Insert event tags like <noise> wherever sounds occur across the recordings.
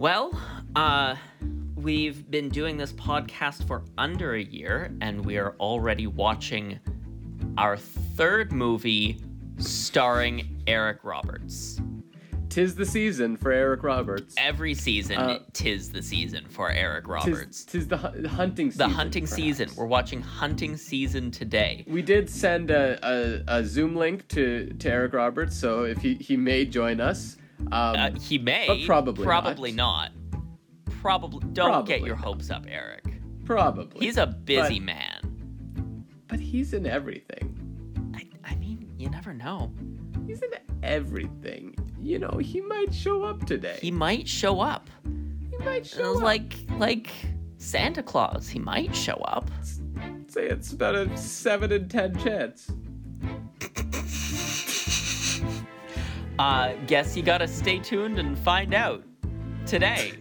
Well, uh, we've been doing this podcast for under a year, and we are already watching our third movie starring Eric Roberts. Tis the season for Eric Roberts. Every season, Uh, tis the season for Eric Roberts. Tis, tis the hu- hunting season. the hunting perhaps. season. We're watching hunting season today. We did send a, a, a Zoom link to, to Eric Roberts, so if he, he may join us. Um, Uh, he may, But probably probably not. Probably don't Probably get your not. hopes up, Eric. probably. He's a busy But- man. But he's in everything. I, I mean, you never know. He's in everything. You know, he might show up today. He might show up. He might show up. like like Santa Claus. He might show up. Say it's about a 7 in 10 chance. <laughs> Uh, guess you gotta stay tuned and find out today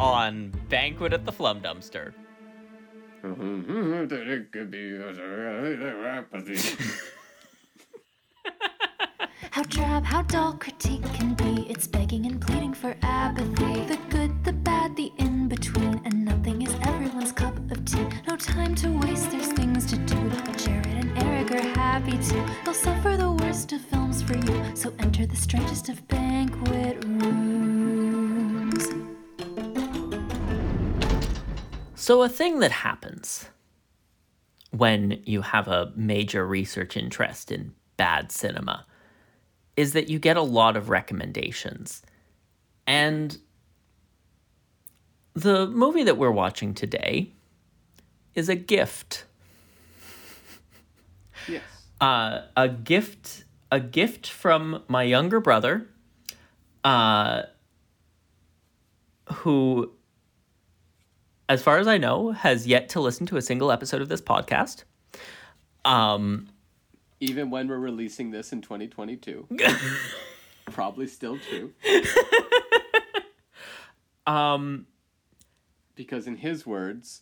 on Banquet at the Flum Dumpster. <laughs> How drab, how dull critique can be. It's begging and pleading for apathy. The good, the bad, the in between. And nothing is everyone's cup of tea. No time to waste, there's things to do. Jared and Eric are happy too. They'll suffer the worst of films for you. So enter the strangest of banquet rooms. So, a thing that happens when you have a major research interest in bad cinema is that you get a lot of recommendations. And the movie that we're watching today is a gift. Yes. Uh, a gift a gift from my younger brother uh, who as far as I know, has yet to listen to a single episode of this podcast. Um, Even when we're releasing this in 2022. <laughs> Probably still true. <laughs> um, Because in his words,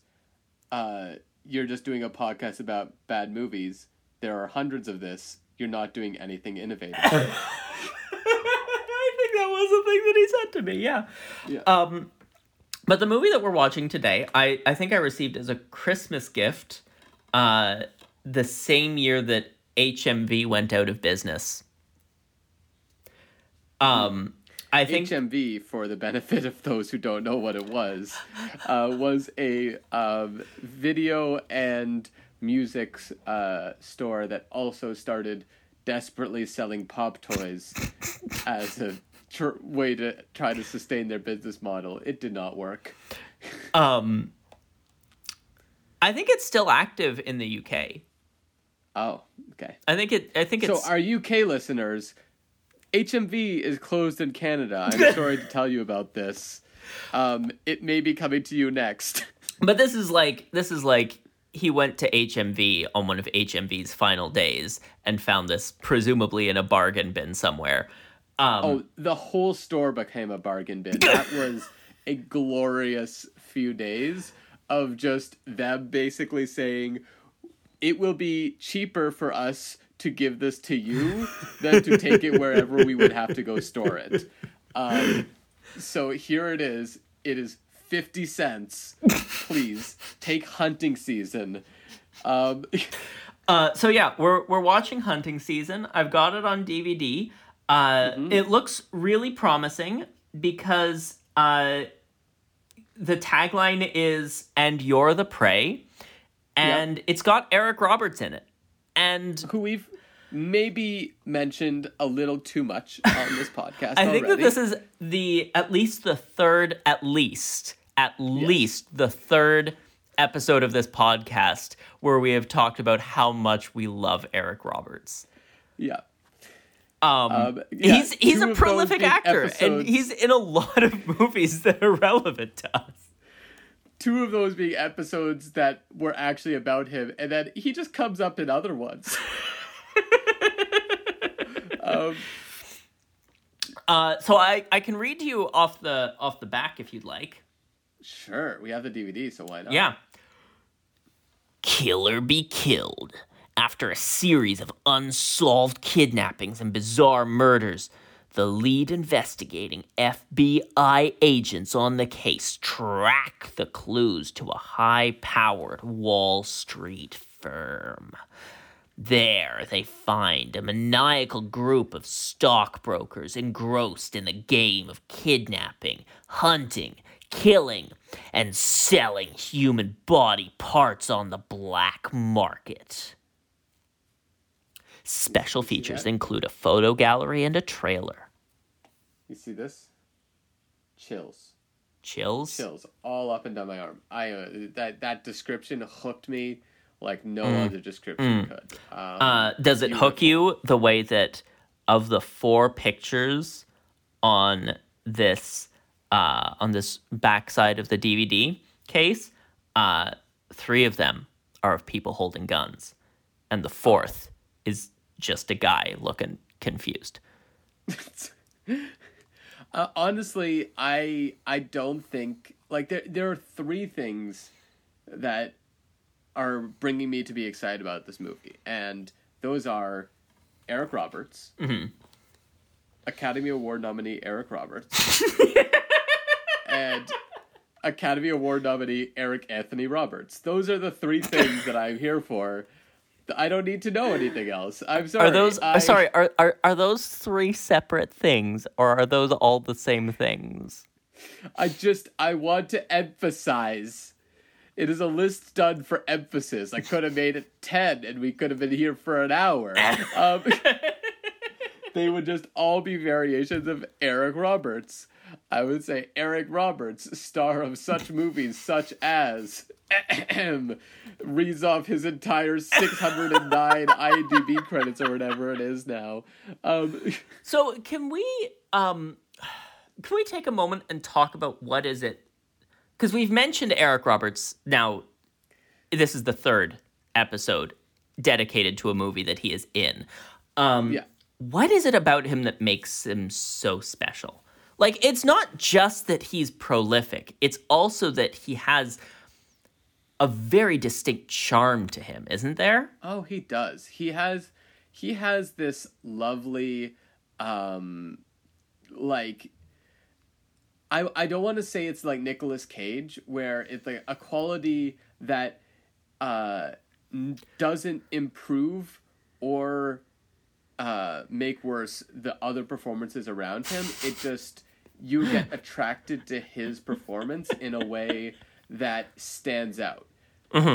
uh, you're just doing a podcast about bad movies. There are hundreds of this. You're not doing anything innovative. <laughs> I think that was the thing that he said to me. Yeah. Yeah. Um, but the movie that we're watching today, I I think I received as a Christmas gift, uh, the same year that HMV went out of business. Um, I think HMV, for the benefit of those who don't know what it was, uh, was a um, video and music uh, store that also started desperately selling pop toys <laughs> as a tr- way to try to sustain their business model. It did not work. <laughs> um, I think it's still active in the UK. Oh, okay. I think it. I think So, it's. our UK listeners, HMV is closed in Canada. I'm <laughs> sorry to tell you about this. Um, it may be coming to you next. But this is like this is like he went to HMV on one of HMV's final days and found this presumably in a bargain bin somewhere. Um, Oh, the whole store became a bargain bin. That <laughs> was a glorious few days of just them basically saying, it will be cheaper for us to give this to you than to take it wherever we would have to go store it. Um, so here it is. It is 50 cents. Please take hunting season. Um, <laughs> Uh, so yeah, we're we're watching Hunting Season. I've got it on DVD. Uh, It looks really promising because uh, the tagline is "And you're the prey," and it's got Eric Roberts in it. And who we've maybe mentioned a little too much on this <laughs> podcast. I think that this is the at least the third, at least at least the third episode of this podcast where we have talked about how much we love Eric Roberts. yeah. Um, Um, yeah, he's he's a prolific actor, and he's in a lot of <laughs> movies that are relevant to us. two of those being episodes that were actually about him, and then he just comes up in other ones. <laughs> um, Uh, so I, I can read to you off the off the back if you'd like. Sure, we have the DVD, so why not? Yeah. Killer be killed. After a series of unsolved kidnappings and bizarre murders, the lead investigating FBI agents on the case track the clues to a high powered Wall Street firm. There, they find a maniacal group of stockbrokers engrossed in the game of kidnapping, hunting, killing, and selling human body parts on the black market. Special features include a photo gallery and a trailer. You see this? Chills. Chills? chills all up and down my arm. I uh, that that description hooked me like no Mm. other description could. Um, Uh, does it hook you the way that of the four pictures on this uh, on this backside of the DVD case, uh, three of them are of people holding guns, and the fourth is just a guy looking confused. <laughs> uh, honestly, I I don't think like there there are three things that are bringing me to be excited about this movie, and those are Eric Roberts, Academy Award nominee Eric Roberts, <laughs> and Academy Award nominee Eric Anthony Roberts. Those are the three things that I'm here for. I don't need to know anything else. I'm sorry. Are those I- sorry? Are, are are those three separate things, or are those all the same things? I just I want to emphasize. It is a list done for emphasis. I could have made it ten, and we could have been here for an hour. <laughs> Um, <laughs> they would just all be variations of Eric Roberts. I would say Eric Roberts, star of such <laughs> movies such as <clears throat> reads off his entire 609 <laughs> IMDb credits or whatever it is now. Um, <laughs> So can we um can we take a moment and talk about what is it? Because we've mentioned Eric Roberts now. This is the third episode dedicated to a movie that he is in. Um, yeah. What is it about him that makes him so special? Like, it's not just that he's prolific; it's also that he has a very distinct charm to him, isn't there? Oh, he does. He has he has this lovely um like I I don't want to say it's like Nicolas Cage where it's like a quality that uh doesn't improve or uh make worse the other performances around him. It just you get attracted to his performance in a way that stands out.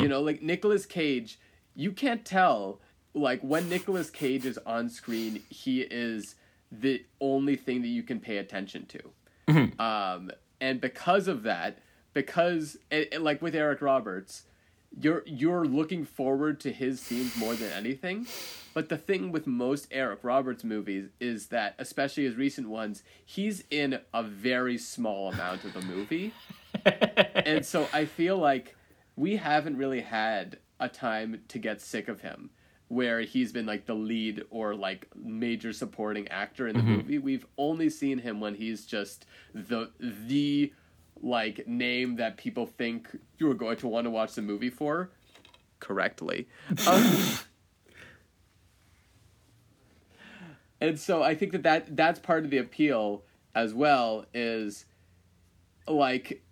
You know, like Nicolas Cage, you can't tell like when Nicolas Cage is on screen, he is the only thing that you can pay attention to. Um, and because of that, because and, and like with Eric Roberts, you're you're looking forward to his scenes more than anything. But the thing with most Eric Roberts movies is that, especially his recent ones, he's in a very small amount of the movie. <laughs> and so I feel like we haven't really had a time to get sick of him where he's been like the lead or like major supporting actor in the mm-hmm. movie. We've only seen him when he's just the the like name that people think you are going to want to watch the movie for correctly. Um, <laughs> and so I think that, that that's part of the appeal as well is like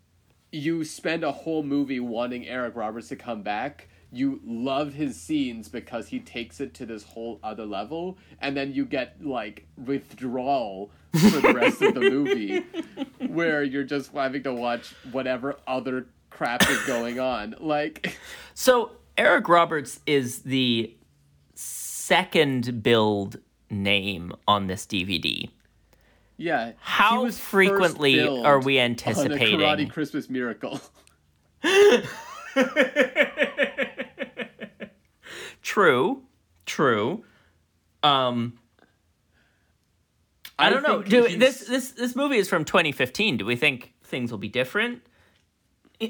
you spend a whole movie wanting Eric Roberts to come back. You love his scenes because he takes it to this whole other level, and then you get like withdrawal for the rest of the movie, where you're just having to watch whatever other crap is going on. Like, So Eric Roberts is the second build name on this DVD. yeah. How frequently are we on a anticipating? Karate Christmas Miracle? <laughs> True, true. Um, I, I don't know. Do he's- this this this movie is from 2015. Do we think things will be different?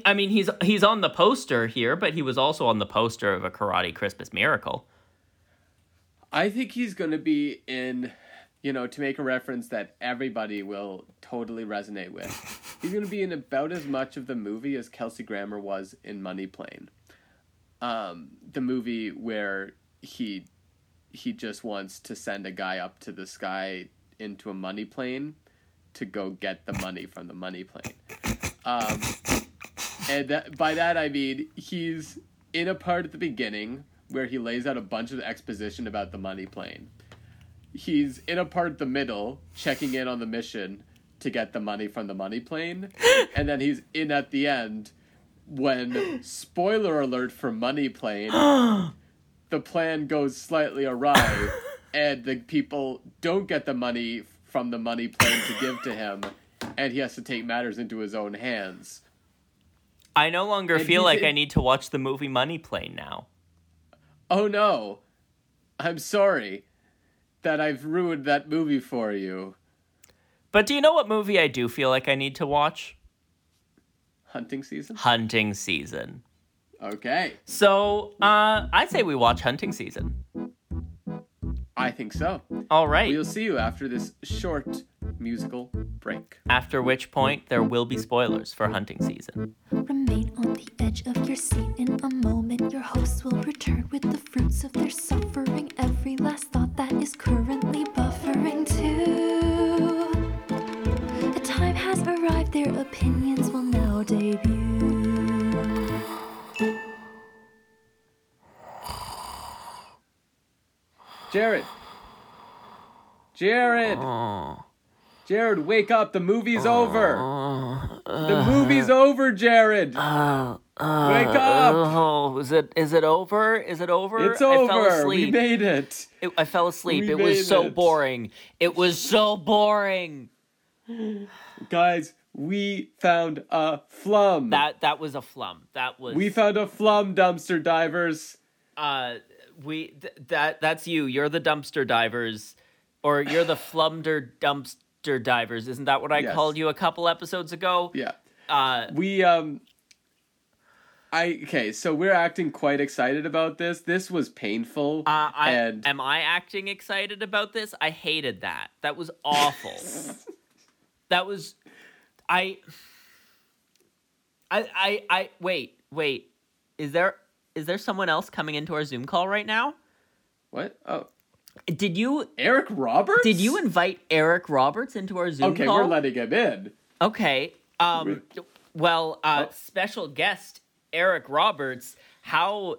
I mean, he's he's on the poster here, but he was also on the poster of a Karate Christmas Miracle. I think he's going to be in, you know, to make a reference that everybody will totally resonate with. <laughs> He's going to be in about as much of the movie as Kelsey Grammer was in Money Plane. Um, the movie where he he just wants to send a guy up to the sky into a money plane to go get the money from the money plane. Um, and that, by that I mean he's in a part at the beginning where he lays out a bunch of exposition about the money plane. He's in a part at the middle checking in on the mission to get the money from the money plane, and then he's in at the end when spoiler alert for money plane <gasps> the plan goes slightly awry and the people don't get the money from the money plane to give to him and he has to take matters into his own hands I no longer And feel like I need to watch the movie Money Plane now. oh no i'm sorry that i've ruined that movie for you But do you know what movie I do feel like I need to watch? hunting season Hunting Season. okay So, uh, I'd say we watch Hunting Season. I think so All right. we'll see you after this short musical break After which point, there will be spoilers for Hunting Season. Remain on the edge of your seat in a moment. Your hosts will return with the fruits of their suffering. Every last thought that is currently buffering too. The time has arrived, their opinions will now debut. Jared jared Oh. Jared, wake up. The movie's over. The movie's over, Jared. Uh, uh, Wake up. Oh, is it is it over? Is it over? It's I fell over. We made it. It- I fell asleep. We it was so it. boring. It was so boring. Guys, we found a flum. That that was a flum. That was we found a flum, dumpster divers. uh we th- that that's you. You're the dumpster divers or you're the flumder dumpster divers. Isn't that what I Yes. called you a couple episodes ago? Yeah. Uh We um I okay, so we're acting quite excited about this. This was painful. Uh, I, and am I acting excited about this? I hated that. That was awful. <laughs> that was, I, I, I, I. Wait, wait. Is there is there someone else coming into our Zoom call right now? what? Oh, Did you Eric Roberts? did you invite Eric Roberts into our Zoom Okay, call? we're letting him in. Okay. Um. Well, uh, Oh. special guest Eric Roberts. How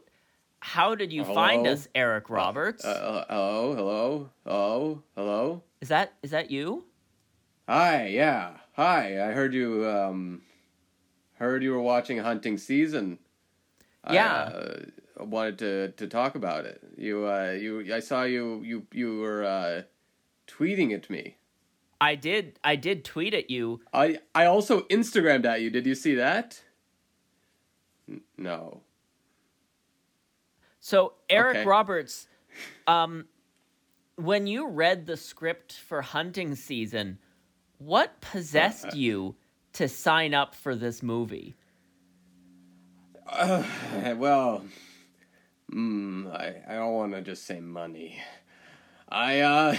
how did you find us, Eric Roberts? Uh, hello, hello, hello, hello. is that is that you? Hi, yeah. Hi, I heard you um heard you were watching hunting season. Yeah. I uh, wanted to to talk about it. You uh you I saw you you you were uh tweeting at me. I did I did tweet at you. I I also Instagrammed at you. Did you see that? N- no. So Eric Okay. Roberts, um, when you read the script for hunting season, what possessed <laughs> you to sign up for this movie? Uh, <sighs> well, mm, I I don't want to just say money. I uh,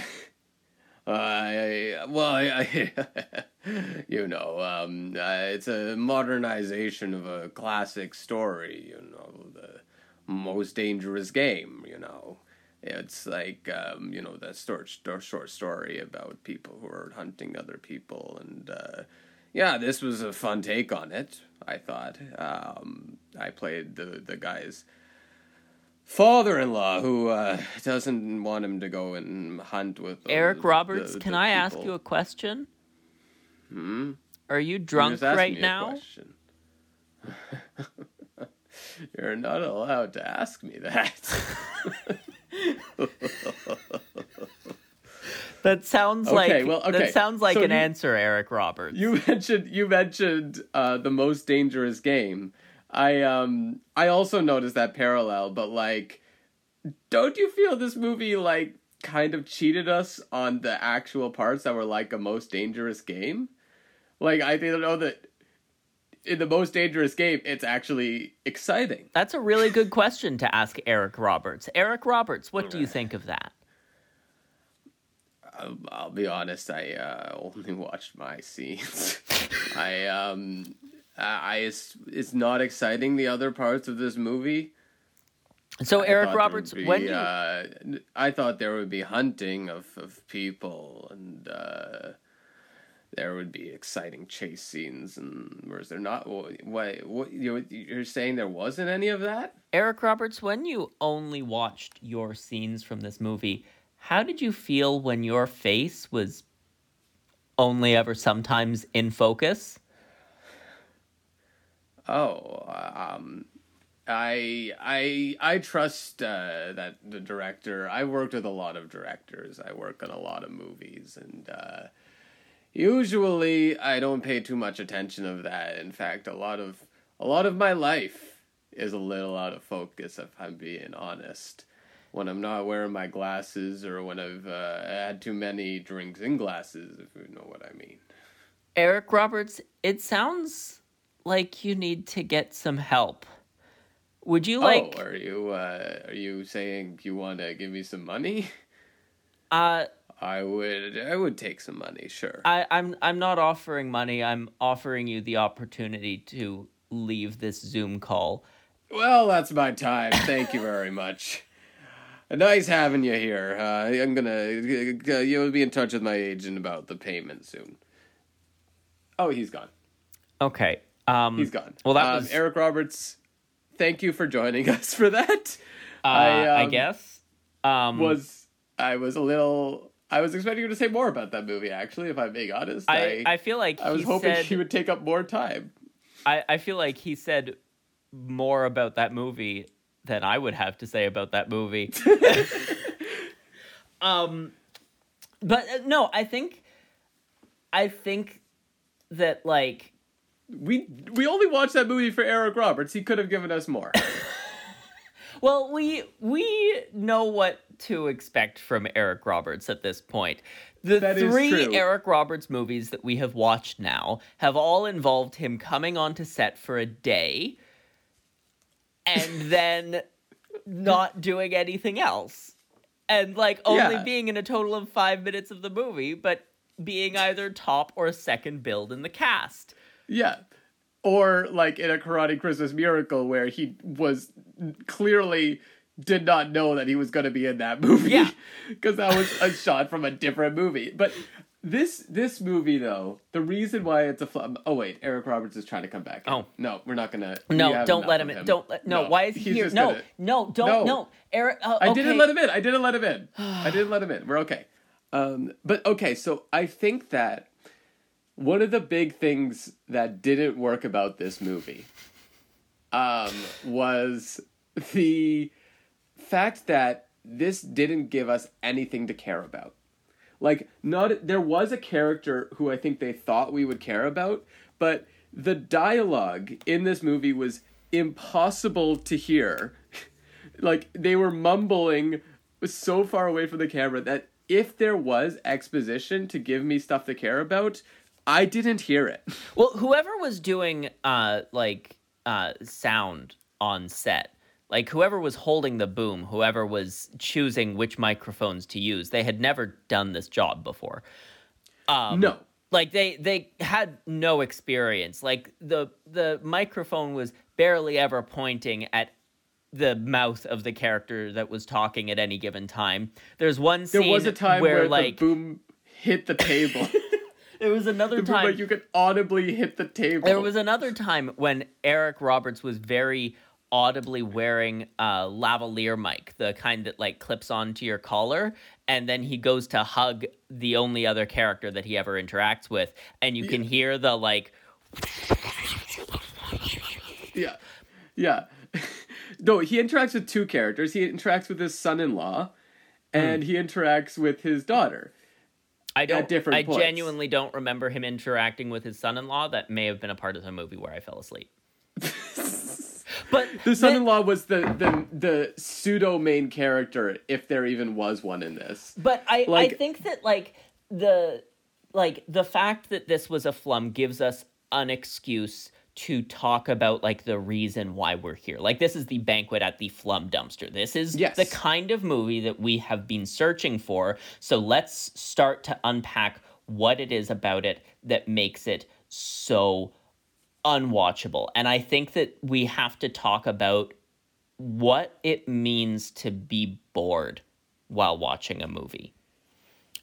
<laughs> I well I, I <laughs> you know um uh, it's a modernization of a classic story. You know the most dangerous game. You know. It's like um, you know that short, short story about people who are hunting other people, and uh, yeah, this was a fun take on it. I thought um, I played the the guy's father-in-law who uh, doesn't want him to go and hunt with the- Eric Roberts, the can I ask you a question? Hmm? Are you drunk right now? <laughs> You're not allowed to ask me that. <laughs> <laughs> That sounds Okay, like well, okay, that sounds like so an you- answer, Eric Roberts. you <laughs> mentioned you mentioned uh, the most dangerous game. I um I also noticed that parallel, but like, don't you feel this movie like kind of cheated us on the actual parts that were like a most dangerous game? Like I don't know that in the most dangerous game, it's actually exciting. That's a really good question to ask Eric Roberts. Eric Roberts, what do you think of that? I'll, I'll be honest. I uh, only watched my <laughs> scenes. I um, I I- it's, it's not exciting. The other parts of this movie. So I Eric Roberts, be, when you, uh, I thought there would be hunting of, of people and uh, there would be exciting chase scenes and whereas there not wh- what what you you're saying there wasn't any of that? Eric Roberts, when you only watched your scenes from this movie, how did you feel when your face was only ever sometimes in focus? Oh, um, I I I trust uh, that the director. I worked with a lot of directors. I work on a lot of movies, and uh, usually I don't pay too much attention of that. In fact, a lot of a lot of my life is a little out of focus. If I'm being honest, when I'm not wearing my glasses or when I've uh, had too many drinks in glasses, if you know what I mean. Eric Roberts, it sounds like you need to get some help. Would you like oh, are you uh, are you saying you want to give me some money? <laughs> uh I would I would take some money, sure. I, I'm I'm not offering money. I'm offering you the opportunity to leave this Zoom call. Well, that's my time. Thank you very much. Nice having you here. Uh, I'm gonna uh, you'll be in touch with my agent about the payment soon. Oh, he's gone. Okay. Um He's gone. Well, that Um, was Eric Roberts. Thank you for joining <laughs> us for that. uh, I, I um, guess. Um Was I was a little. I was expecting you to say more about that movie. Actually, if I'm being honest, I, I feel like I was hoping said, she would take up more time. I, I feel like he said more about that movie than I would have to say about that movie. <laughs> um, but uh, no, I think, I think that like We we only watched that movie for Eric Roberts. He could have given us more. <laughs> Well, we we know what to expect from Eric Roberts at this point. The That three. Eric Roberts movies that we have watched now have all involved him coming onto set for a day and then not doing anything else. And like only Yeah. being in a total of 5 minutes of the movie, but being either top or second build in the cast. yeah. Or like in a Karate Christmas Miracle where he was clearly did not know that he was going to be in that movie. Yeah. <laughs> Cuz that was a shot from a different movie. But this this movie though, the reason why it's a flop. Oh wait, Eric Roberts is trying to come back. Oh. no, we're not gonna. No, don't let him in. Don't let no. No, Why is he here? No, gonna- no, don't No. no. Eric uh, I didn't let him in. I didn't let him in. I didn't let him in. We're okay. Um, but okay, so I think that one of the big things that didn't work about this movie um, was the fact that this didn't give us anything to care about. Like, not there was a character who I think they thought we would care about, but the dialogue in this movie was impossible to hear. <laughs> like they were mumbling so far away from the camera that if there was exposition to give me stuff to care about, I didn't hear it. <laughs> Well, whoever was doing uh like uh sound on set, like whoever was holding the boom, whoever was choosing which microphones to use, they had never done this job before. Um, no. like they they had no experience. Like the the microphone was barely ever pointing at the mouth of the character that was talking at any given time. There's one There was a time where, where, like the boom hit the table. <laughs> there was another time like you could audibly hit the table. There was another time when Eric Roberts was very audibly wearing a lavalier mic, the kind that like clips onto your collar, and then he goes to hug the only other character that he ever interacts with, and you can hear the like Yeah. Yeah. <laughs> no, he interacts with two characters. He interacts with his son-in-law hmm. and he interacts with his daughter. I don't I points. genuinely don't remember him interacting with his son-in-law. That may have been a part of the movie where I fell asleep. <laughs> but The son-in-law was the the the pseudo main character if there even was one in this. But I, I think that like the like the fact that this was a flum gives us an excuse to talk about like the reason why we're here. Like this is the banquet at the flum dumpster. This is Yes. the kind of movie that we have been searching for. So let's start to unpack what it is about it that makes it so unwatchable. And I think that we have to talk about what it means to be bored while watching a movie.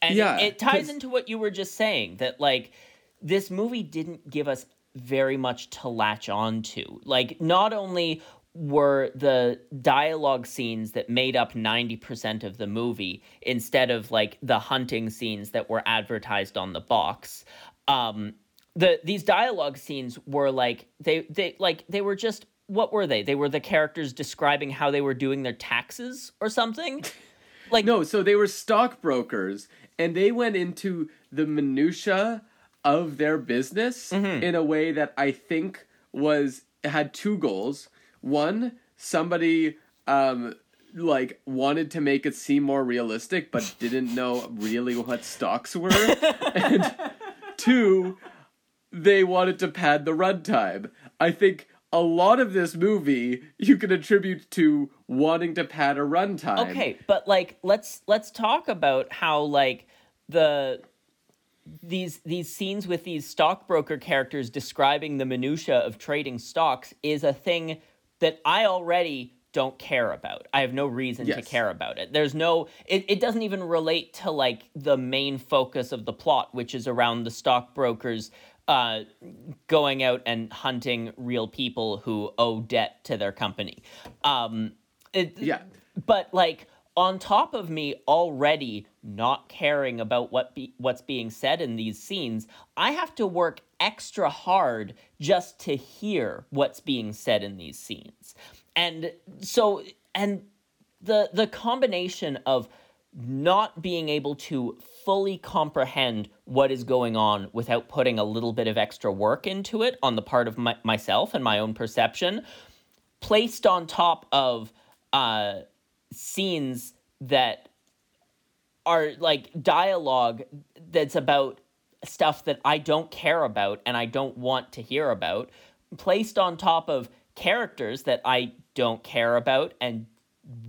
And Yeah, it, it ties into what you were just saying that like this movie didn't give us very much to latch on to. Like not only were the dialogue scenes that made up 90% of the movie instead of like the hunting scenes that were advertised on the box um the these dialogue scenes were like they they like they were just what were they they were the characters describing how they were doing their taxes or something <laughs> like No, so they were stockbrokers and they went into the minutia of their business Mm-hmm. in a way that I think was had two goals. One, somebody um like wanted to make it seem more realistic but didn't know really what stocks were. <laughs> and two, they wanted to pad the runtime. I think a lot of this movie you can attribute to wanting to pad a runtime. Okay, but like let's let's talk about how like the these these scenes with these stockbroker characters describing the minutia of trading stocks is a thing that I already don't care about. I have no reason to care about it. There's no it, it doesn't even relate to like the main focus of the plot, which is around the stockbrokers uh, going out and hunting real people who owe debt to their company. Um, it, Yeah. but like on top of me already not caring about what be, what's being said in these scenes, I have to work extra hard just to hear what's being said in these scenes. And so and the the combination of not being able to fully comprehend what is going on without putting a little bit of extra work into it on the part of my, myself and my own perception placed on top of uh, scenes that are like dialogue that's about stuff that I don't care about and I don't want to hear about, placed on top of characters that I don't care about and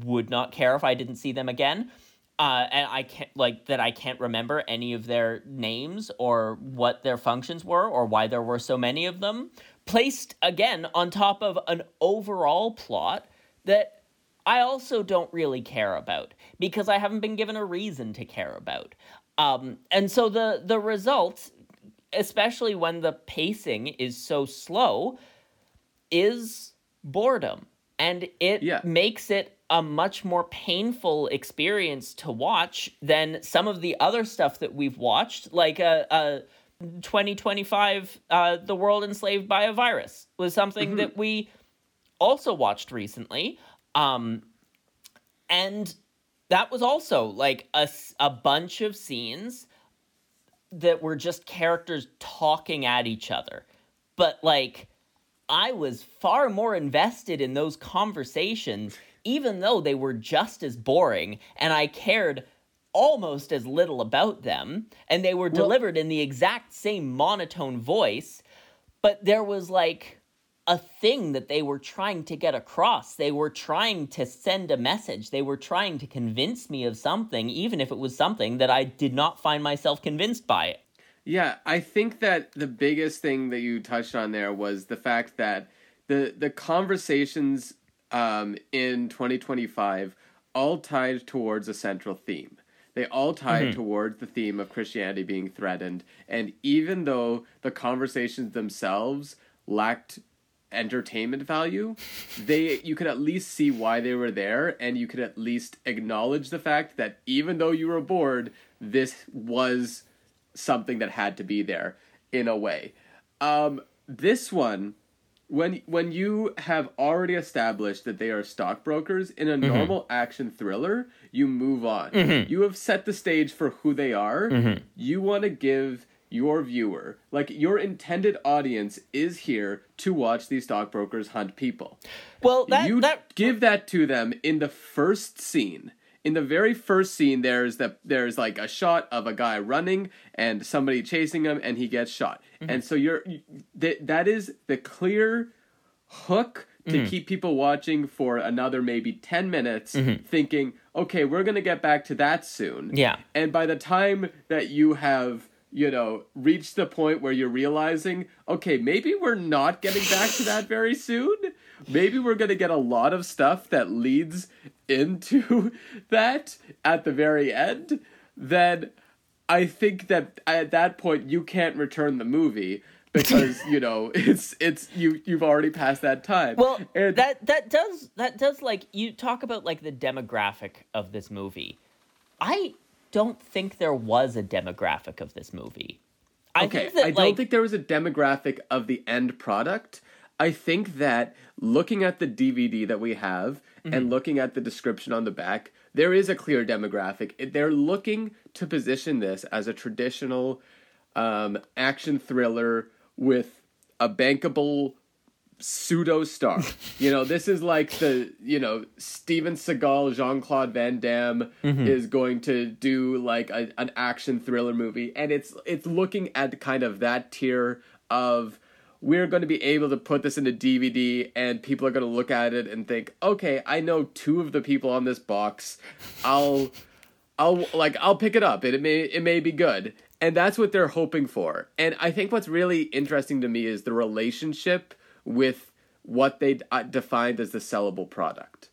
would not care if I didn't see them again. Uh, and I can't like that I can't remember any of their names or what their functions were or why there were so many of them. Placed again on top of an overall plot that I also don't really care about because I haven't been given a reason to care about. Um, and so the the result, especially when the pacing is so slow, is boredom, and it Yeah. makes it a much more painful experience to watch than some of the other stuff that we've watched, like a. a 2025 uh, the world enslaved by a virus was something that we also watched recently um and that was also like a, a bunch of scenes that were just characters talking at each other but like i was far more invested in those conversations even though they were just as boring and i cared almost as little about them and they were delivered in the exact same monotone voice but there was like a thing that they were trying to get across. They were trying to send a message. They were trying to convince me of something, even if it was something that I did not find myself convinced by. Yeah, I think that the biggest thing that you touched on there was the fact that the the conversations um, in 2025 all tied towards a central theme. They all tied towards the theme of Christianity being threatened, and even though the conversations themselves lacked entertainment value, <laughs> they you could at least see why they were there, and you could at least acknowledge the fact that even though you were bored, this was something that had to be there in a way. Um, this one, when when you have already established that they are stockbrokers in a mm-hmm. normal action thriller, you move on. Mm-hmm. You have set the stage for who they are. Mm-hmm. You want to give your viewer, like your intended audience, is here to watch these stockbrokers hunt people Well, that you that give that to them in the first scene. In the very first scene, there's the there's like a shot of a guy running and somebody chasing him, and he gets shot. Mm-hmm. And so you're that that is the clear hook to Mm-hmm. keep people watching for another maybe 10 minutes Mm-hmm. thinking okay we're going to get back to that soon Yeah. and by the time that you have you know reached the point where you're realizing okay maybe we're not getting back to that very soon maybe we're going to get a lot of stuff that leads into <laughs> that at the very end, then I think that at that point you can't return the movie <laughs> because you know it's it's you you've already passed that time. Well, and that that does that does like you talk about like the demographic of this movie. I don't think there was a demographic of this movie. I okay, think that I don't like think there was a demographic of the end product. I think that looking at the DVD that we have Mm-hmm. and looking at the description on the back, there is a clear demographic. They're looking to position this as a traditional um, action thriller with a bankable pseudo star. <laughs> you know, this is like the, you know, Steven Seagal, Jean Claude Van Damme is going to do like a, an action thriller movie. And it's it's looking at kind of that tier of we're going to be able to put this into DVD and people are going to look at it and think, okay, I know two of the people on this box. I'll I'll like I'll pick it up and it may it may be good. And that's what they're hoping for. And I think what's really interesting to me is the relationship with what they uh, defined as the sellable product.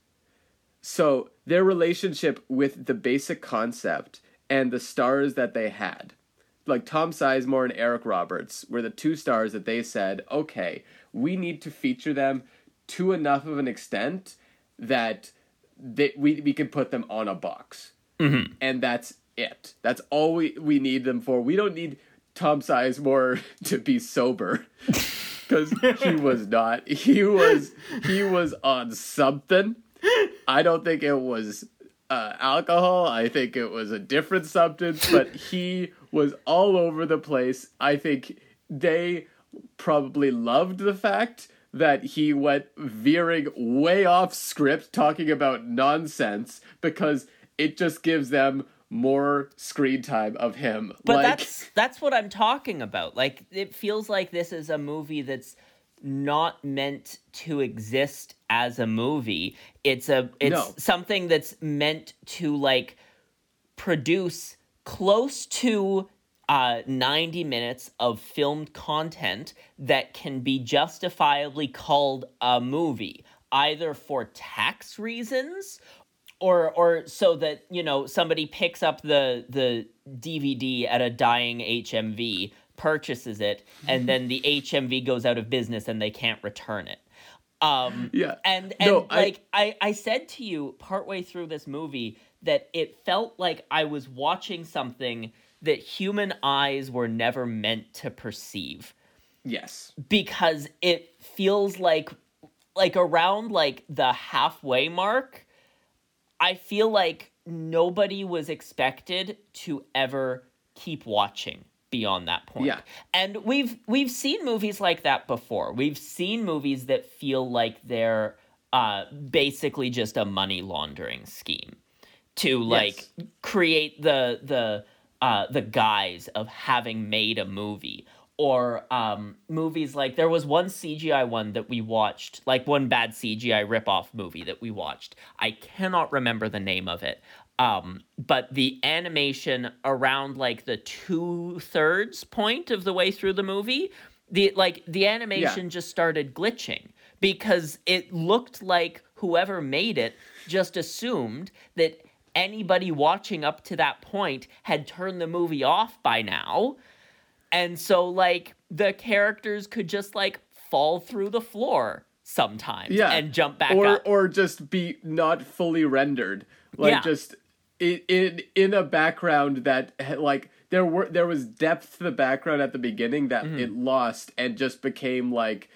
So their relationship with the basic concept and the stars that they had. Like Tom Sizemore and Eric Roberts were the two stars that they said, okay, we need to feature them to enough of an extent that they, we, we can put them on a box and that's it. That's all we we need them for. We don't need Tom Sizemore <laughs> to be sober <laughs> because he was not. He was he was on something. I don't think it was uh, alcohol. I think it was a different substance, but he was all over the place. I think they probably loved the fact that he went veering way off script talking about nonsense because it just gives them more screen time of him. But like, that's that's what I'm talking about. Like it feels like this is a movie that's not meant to exist as a movie. It's a it's No. something that's meant to like produce close to uh, 90 minutes of filmed content that can be justifiably called a movie, either for tax reasons or or so that you know somebody picks up the the DVD at a dying HMV, purchases it, and then the HMV goes out of business and they can't return it. Um, Yeah. and and No, I- like I I said to you partway through this movie that it felt like I was watching something that human eyes were never meant to perceive yes. because it feels like like around like the halfway mark i feel like nobody was expected to ever keep watching beyond that point. Yeah. and we've we've seen movies like that before. We've seen movies that feel like they're uh basically just a money laundering scheme to like create the the uh the guise of having made a movie. Or um movies like there was one CGI one that we watched like one bad CGI ripoff movie that we watched. I cannot remember the name of it um but the animation around like the two thirds point of the way through the movie the like the animation just started glitching because it looked like whoever made it just assumed that anybody watching up to that point had turned the movie off by now and so like the characters could just like fall through the floor sometimes Yeah. and jump back or up or just be not fully rendered. Like Yeah. just in, in in a background that had, like there were there was depth to the background at the beginning that Mm-hmm. it lost and just became like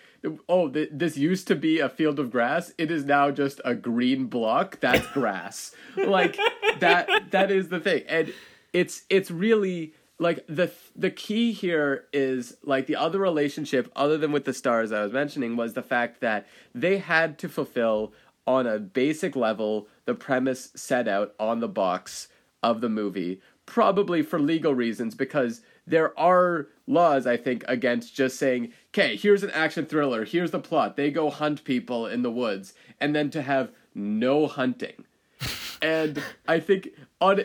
oh th- this used to be a field of grass. It is now just a green block that's <laughs> grass. Like that that is the thing. And it's it's really like the the key here is like the other relationship other than with the stars I was mentioning was the fact that they had to fulfill on a basic level the premise set out on the box of the movie probably for legal reasons because there are laws I think against just saying okay here's an action thriller here's the plot they go hunt people in the woods and then to have no hunting. <laughs> And I think on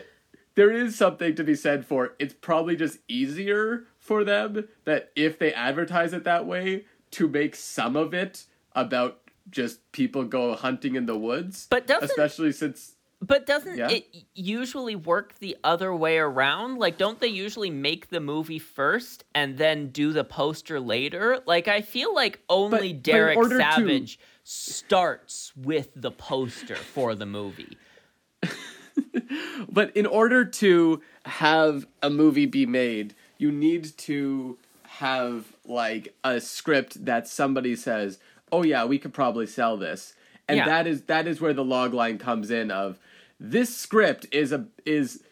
there is something to be said for it's probably just easier for them that if they advertise it that way to make some of it about just people go hunting in the woods. But doesn't- especially since But doesn't Yeah? it usually work the other way around? Like, don't they usually make the movie first and then do the poster later? Like, I feel like only but Derek to- Savage starts with the poster for the movie. <laughs> But in order to have a movie be made, you need to have like a script that somebody says, "Oh yeah, we could probably sell this." And Yeah. that is that is where the log line comes in of this script is a is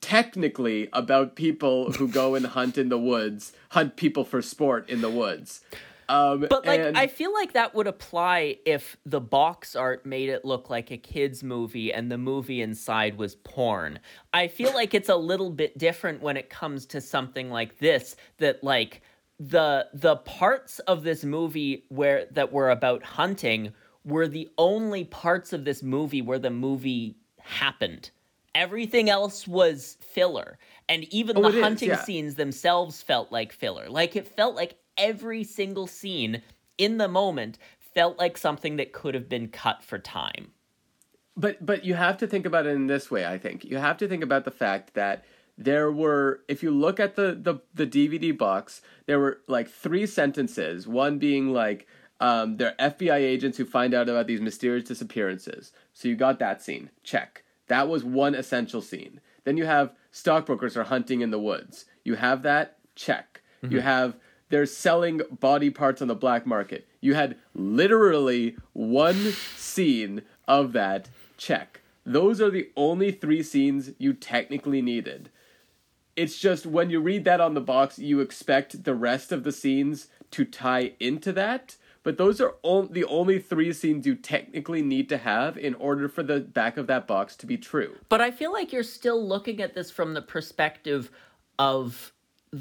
technically about people who go and <laughs> hunt in the woods, hunt people for sport in the woods. Um, But like and- I feel like that would apply if the box art made it look like a kids movie and the movie inside was porn. I feel like it's a little bit different when it comes to something like this that like the the parts of this movie where that were about hunting were the only parts of this movie where the movie happened. Everything else was filler. And even Oh, the is, hunting yeah. scenes themselves felt like filler. Like it felt like every single scene in the moment felt like something that could have been cut for time. But but you have to think about it in this way, I think. You have to think about the fact that there were if you look at the the, the DVD box, there were like three sentences, one being like um, they're FBI agents who find out about these mysterious disappearances. So you got that scene. Check. That was one essential scene. Then you have stockbrokers are hunting in the woods. You have that? Check. You have they're selling body parts on the black market. You had literally one scene of that. Check. Those are the only three scenes you technically needed. It's just when you read that on the box, you expect the rest of the scenes to tie into that. But those are on- the only three scenes you technically need to have in order for the back of that box to be true. But I feel like you're still looking at this from the perspective of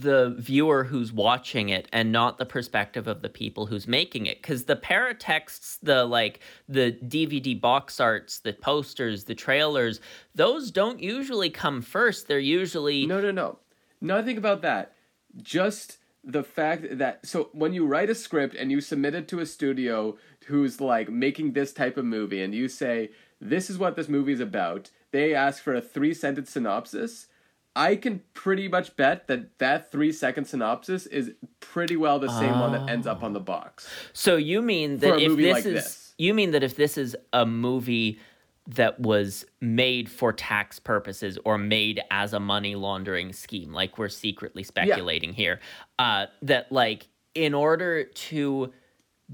the viewer who's watching it and not the perspective of the people who's making it because the paratexts the like the dvd box arts the posters the trailers those don't usually come first they're usually No, no, no. Nothing about that. Just the fact that so when you write a script and you submit it to a studio who's like making this type of movie and you say this is what this movie is about, they ask for a three sentence synopsis. I can pretty much bet that that three second synopsis is pretty well the same one that ends up on the box. So you mean that if this like is this. you mean that if this is a movie that was made for tax purposes or made as a money laundering scheme, like we're secretly speculating here, uh, that like in order to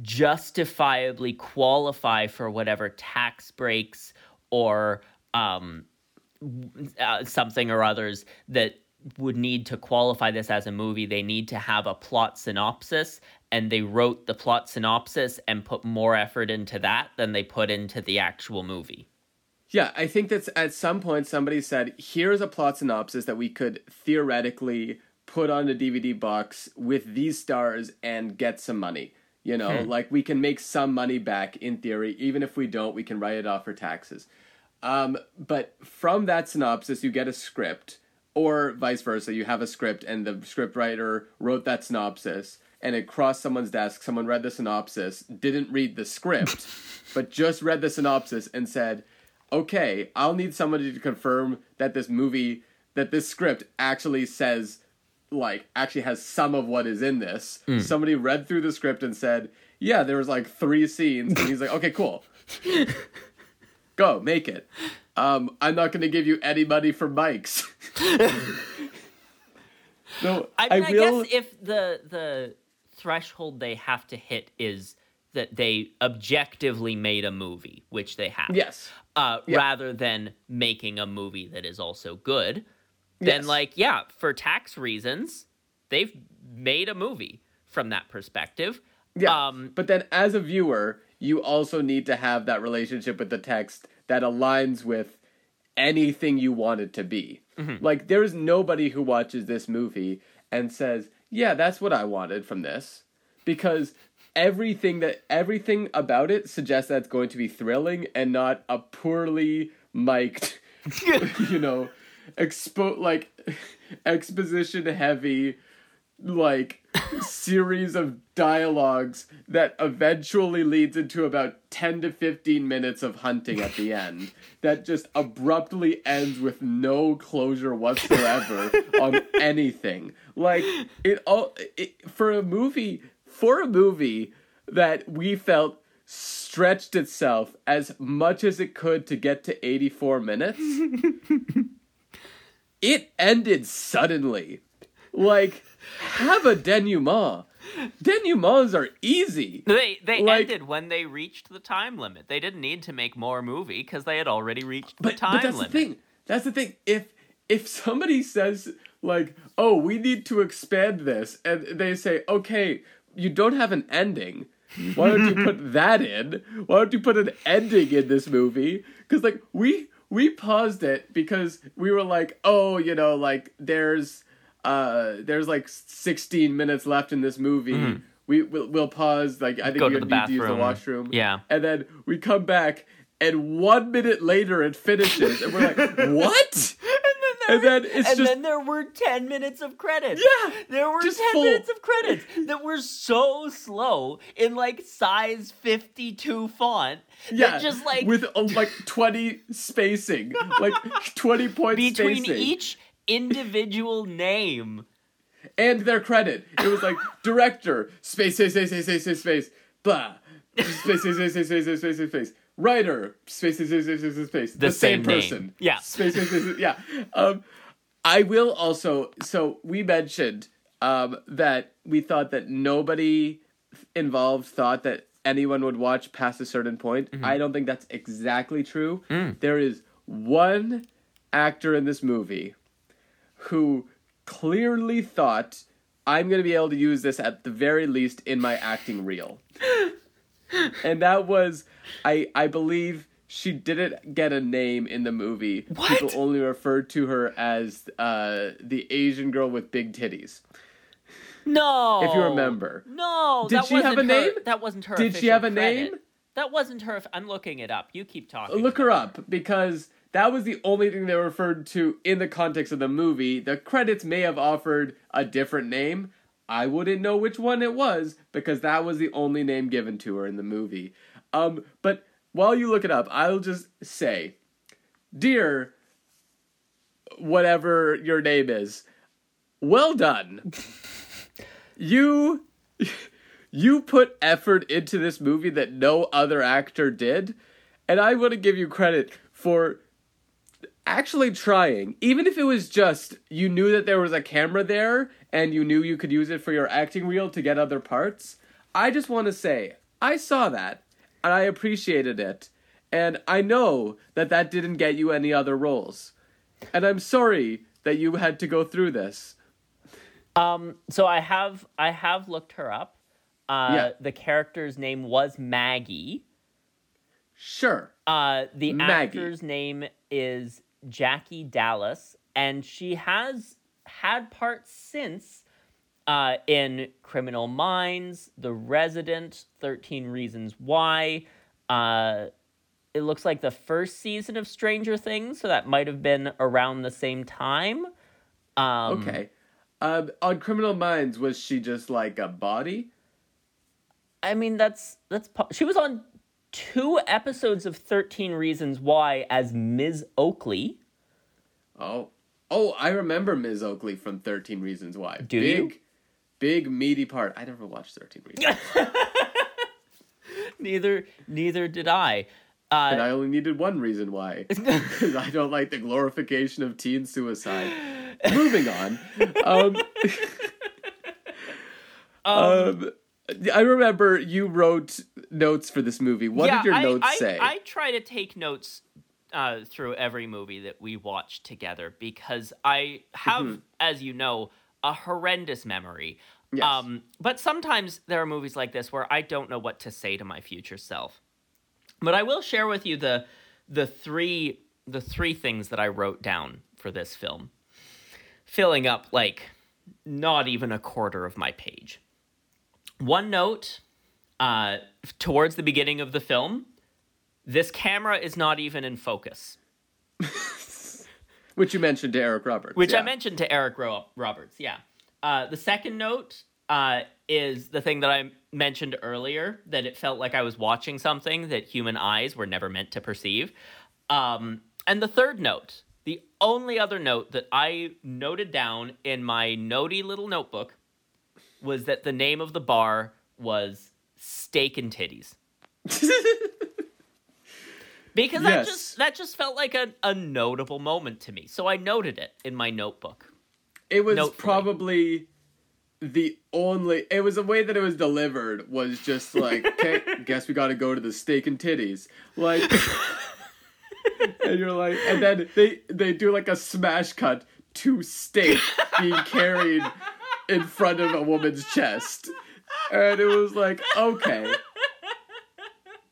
justifiably qualify for whatever tax breaks or um, uh, something or others that would need to qualify this as a movie, they need to have a plot synopsis, and they wrote the plot synopsis and put more effort into that than they put into the actual movie. Yeah, I think that's at some point somebody said, here's a plot synopsis that we could theoretically put on a DVD box with these stars and get some money. You know, like we can make some money back in theory. Even if we don't, we can write it off for taxes. Um, but from that synopsis, you get a script, or vice versa. You have a script, and the script writer wrote that synopsis, and it crossed someone's desk. Someone read the synopsis, didn't read the script, <laughs> but just read the synopsis and said, okay, I'll need somebody to confirm that this movie, that this script actually says, like, actually has some of what is in this. Somebody read through the script and said, yeah, there was like three scenes, and he's like, okay, cool. <laughs> Go, make it. Um, I'm not going to give you any money for mics. <laughs> no, I mean, I, will. guess if the the threshold they have to hit is that they objectively made a movie, which they have. yes. uh, Yeah. rather than making a movie that is also good, then Yes. like yeah, for tax reasons, they've made a movie from that perspective. Yeah. Um, but then as a viewer, you also need to have that relationship with the text that aligns with anything you want it to be. Mm-hmm. Like there is nobody who watches this movie and says, "Yeah, that's what I wanted from this." Because everything that everything about it suggests that it's going to be thrilling and not a poorly mic'd, <laughs> <laughs> you know, expo like <laughs> exposition heavy like series of dialogues that eventually leads into about 10 to 15 minutes of hunting at the end that just abruptly ends with no closure whatsoever <laughs> on anything. Like it all it, for a movie for a movie that we felt stretched itself as much as it could to get to 84 minutes <laughs> it ended suddenly like have a denouement. Denouements are easy. They they Like- ended when they reached the time limit. They didn't need to make more movie because they had already reached the But, time but that's limit. the thing. That's the thing. If if somebody says like, "Oh, we need to expand this," and they say, "Okay, you don't have an ending. Why don't you put <laughs> that in? Why don't you put an ending in this movie?" Because like we we paused it because we were like, "Oh, you know, like there's uh there's like 16 minutes left in this movie." We we'll, we'll pause. Like I think Mm-hmm. Go we to need the to use the washroom. Yeah. And then we come back, and one minute later it finishes, and we're like, <laughs> "What?" And then it's and just then there were 10 minutes of credits. Yeah, There were 10 full- minutes of credits that were so slow in like size 52 font. yeah, That just like with uh, like twenty spacing, like twenty points between spacing, each individual name. And their credit. It was like director, space, space, space, space, space, space, blah. Space, space, space, space, space, space, space. Writer, space, space, space, space, space. The, same, person. Yeah. Space, space, space, yeah. Um, I will also. So we mentioned um, that we thought that nobody involved thought that anyone would watch past a certain point. Mm-hmm. I don't think that's exactly true. Mm. There is one actor in this movie who clearly thought I'm going to be able to use this at the very least in my acting reel. <laughs> and that was I I believe she didn't get a name in the movie. What? People only referred to her as uh, the Asian girl with big titties. No. If you remember. No. Did that she have wasn't a her- name? That wasn't her. Did she have a credit. name? That wasn't her. I'm looking it up. You keep talking. Look her up because that was the only thing they referred to in the context of the movie. The credits may have offered a different name. I wouldn't know which one it was because that was the only name given to her in the movie. Um, but while you look it up, I'll just say, dear, whatever your name is, well done. you you put effort into this movie that no other actor did, and I want to give you credit for actually trying. Even if it was just you knew that there was a camera there and you knew you could use it for your acting reel to get other parts. I just want to say I saw that and I appreciated it. And I know that that didn't get you any other roles. And I'm sorry that you had to go through this. Um. So I have I have looked her up. Uh, Yeah. The character's name was Maggie. Sure. Uh, the Maggie. actor's name is Jackie Dallas, and she has had parts since uh, in Criminal Minds, The Resident, 13 Reasons Why. Uh, it looks like the first season of Stranger Things, so that might have been around the same time. Um, Okay. Um, on Criminal Minds, was she just like a body? I mean, that's that's she was on two episodes of 13 Reasons Why as Ms. Oakley. Oh. Oh, I remember Ms. Oakley from 13 Reasons Why. Do big, you? Big, meaty part. I never watched 13 Reasons. <laughs> neither neither did I. Uh, and I only needed one reason why. <laughs> Because I don't like the glorification of teen suicide. Moving on. <laughs> Um, um, I remember you wrote notes for this movie. What did your I, notes I, say? I try to take notes uh, through every movie that we watch together because I have, Mm-hmm. as you know, a horrendous memory. Yes. Um, but sometimes there are movies like this where I don't know what to say to my future self. But I will share with you the the three the three things that I wrote down for this film, filling up like not even a quarter of my page. One note uh, towards the beginning of the film, this camera is not even in focus, <laughs> Which you mentioned to Eric Roberts. which I mentioned to Eric Ro- Roberts. Yeah. Uh, the second note uh, is the thing that I mentioned earlier that it felt like I was watching something that human eyes were never meant to perceive. Um, and the third note, the only other note that I noted down in my notey little notebook was that the name of the bar was Steak and Titties. <laughs> because that Yes. just that just felt like a, a notable moment to me. So I noted it in my notebook. It was Notefully. probably the only. It was the way that it was delivered was just like, okay, <laughs> guess we got to go to the steak and titties, like. <laughs> and you're like, and then they they do like a smash cut to steak being carried in front of a woman's chest, and it was like, okay,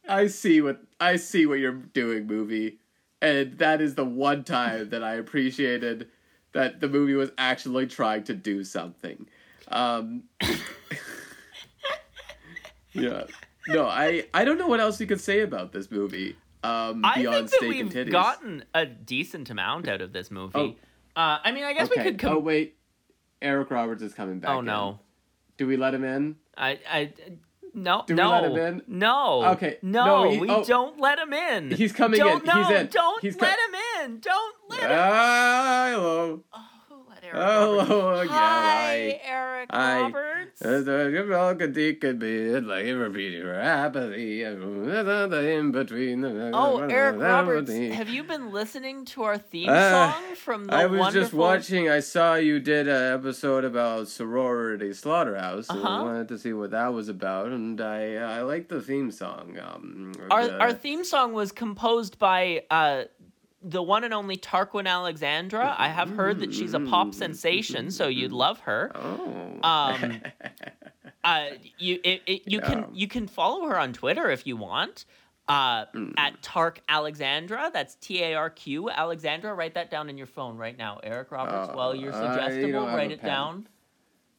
I see what I see what you're doing, movie, and that is the one time that I appreciated that the movie was actually trying to do something. Um, <laughs> yeah, no, I I don't know what else you could say about this movie. Um, I beyond think that steak and we've titties. gotten a decent amount out of this movie. Oh. Uh, I mean, I guess we could. Com- oh wait, Eric Roberts is coming back. oh in. no, Do we let him in? I, I, no, Do we no, let him in? no. Okay, no, no, he- we oh. don't let him in. He's coming don't, in. No, He's in. Don't He's let him in. Don't let him. Hello. Oh, Eric Hello Roberts. <laughs> again. Hi, I- Eric I- Roberts. Good could be like repeating apathy in between. Oh, Eric Roberts, have you been listening to our theme Ah, song from the I was wonderful? just watching. I saw you did an episode about sorority slaughterhouse, and I Uh-huh. wanted to see what that was about. And I I like the theme song. Um, Our the- our theme song was composed by uh, the one and only Tarquin Alexandra. I have heard that she's a pop sensation, so you'd love her. oh. Um, <laughs> uh, you it, it, you Yeah. can you can follow her on Twitter if you want. Uh, Hmm. at Tark Alexandra, that's T A R Q Alexandra. Write that down in your phone right now, Eric Roberts. Uh, while you're suggestible, write it pen. down.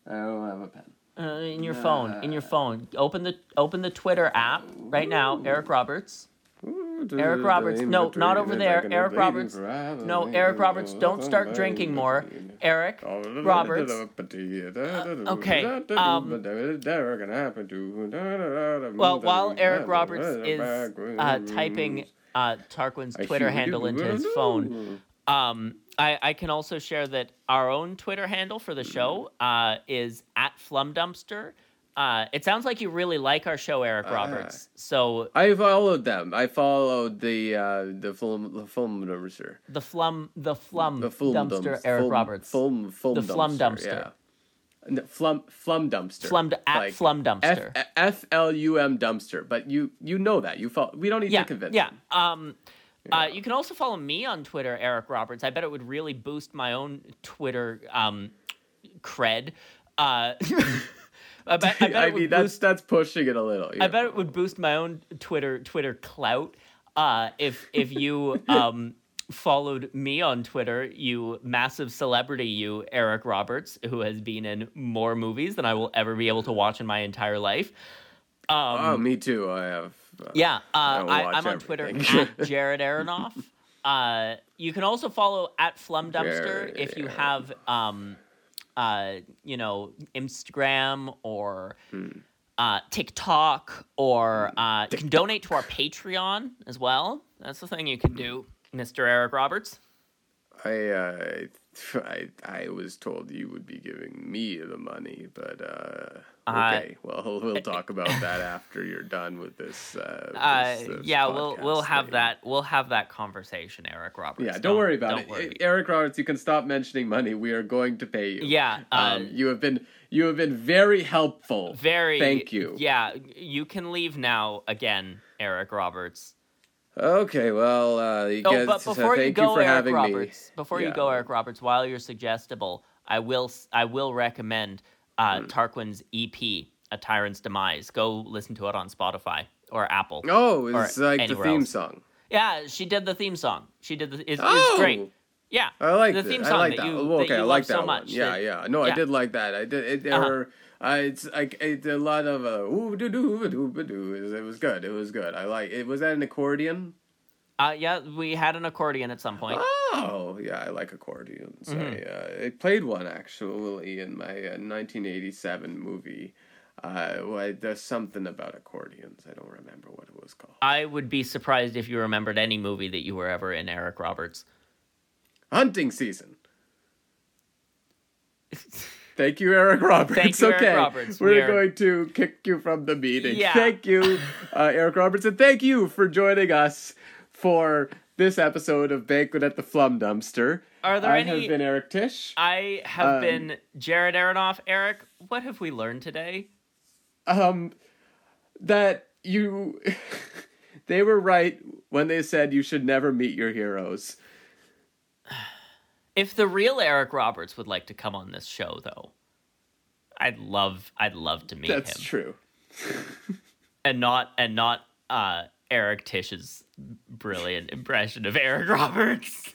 I don't have a pen. Uh, in your phone, in your phone. Open the open the Twitter app right now, Eric Roberts. Eric Roberts, no, not over there. Eric Roberts, no, Eric Roberts, don't start drinking more. Eric Roberts. okay, um, Well, while Eric Roberts is uh, typing uh, Tarquin's Twitter handle into his phone, um, I, I can also share that our own Twitter handle for the show uh, is at Flumdumpster. Uh, it sounds like you really like our show, Eric Roberts. So I followed them. I followed the uh, the film the film dumpster. the flum, the flum The film dumpster, dumps- Eric film- Roberts. Film, film The flum dumpster. Yeah. No, flum flum dumpster. Flum at Like, flum dumpster. F L U M dumpster. But you you know that you follow. We don't need yeah, to convince. yeah. Um, Uh, you can also follow me on Twitter, Eric Roberts. I bet it would really boost my own Twitter um, cred. Uh, <laughs> I bet, I <laughs> bet I mean that's boost that's pushing it a little. I bet it would boost my own Twitter Twitter clout uh, if if you <laughs> um, followed me on Twitter, you massive celebrity, you Eric Roberts, who has been in more movies than I will ever be able to watch in my entire life. Um, Oh, me too. I have. Uh, yeah, uh, I, I'm on Twitter at <laughs> Jared Aronoff. Uh, you can also follow at Flumdumpster Jared if you have, um, uh, you know, Instagram or Hmm. uh, TikTok, or uh, you can donate to our Patreon as well. That's the thing you can do, Mr. Eric Roberts. I, uh, <laughs> I I was told you would be giving me the money, but uh, Uh, okay. well, <laughs> we'll talk about <laughs> that after you're done with this. Uh, Uh, this- this yeah, we'll we'll have thing. that we'll have that conversation, Eric Roberts. Yeah, don't, worry about don't it. worry. Eric Roberts, you can stop mentioning money. We are going to pay you. Yeah, uh, um, you have been you have been very helpful. Very. Thank you. Yeah, you can leave now again, Eric Roberts. Okay, well, uh, you Oh, guys, but so before you go, for Eric having Roberts, me. before you go, Eric Roberts, while you're suggestible, I will I will recommend uh, Hmm. Tarquin's EP, A Tyrant's Demise. Go listen to it on Spotify or Apple. Oh, it's like the theme else. song. Yeah, she did the theme song. She did the. It's, Oh, it's great. Yeah, I like the that. theme I song like that that. you that okay, you I like so that one. much. Yeah, that- yeah. No, I did like that. I did. It, there Uh-huh. were. Uh, it's like it's a lot of uh, ooh doo doo doo doo doo. It was good. It was good. I like. It was that an accordion. Uh, yeah, we had an accordion at some point. Oh, yeah, I like accordions. Mm-hmm. I, uh, I played one actually in my uh, 1987 movie. Uh, well, there's something about accordions. I don't remember what it was called. I would be surprised if you remembered any movie that you were ever in, Eric Roberts. Hunting season. <laughs> Thank you, Eric Roberts. Thank you, Eric okay, Roberts. We're We are- going to kick you from the meeting. Yeah. Thank you, <laughs> uh, Eric Roberts, and thank you for joining us for this episode of Banquet at the Flum Dumpster. Are there I any- have been Eric Tish. I have Um, been Jared Aronoff. Eric, what have we learned today? um that you <laughs> they were right when they said you should never meet your heroes If the real Eric Roberts would like to come on this show, though, I'd love, I'd love to meet that's him, That's true <laughs> and not, and not uh, Eric Tish's brilliant impression of Eric Roberts.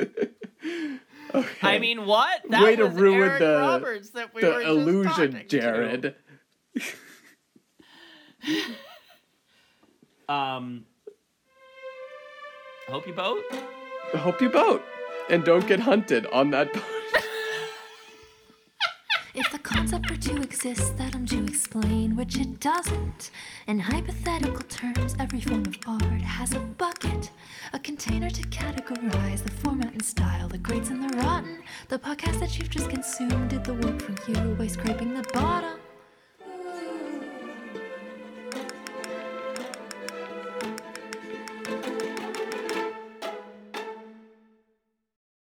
<laughs> I mean, what? That Way to ruin Eric the- Roberts that we were the illusion jared <laughs> Um, hope you boat. I hope you boat and don't get hunted on that If the concept were to exist that I'm to explain, which it doesn't, in hypothetical terms, every form of art has a bucket, a container to categorize the format and style, the greats and the rotten. The podcast that you've just consumed did the work for you by scraping the bottom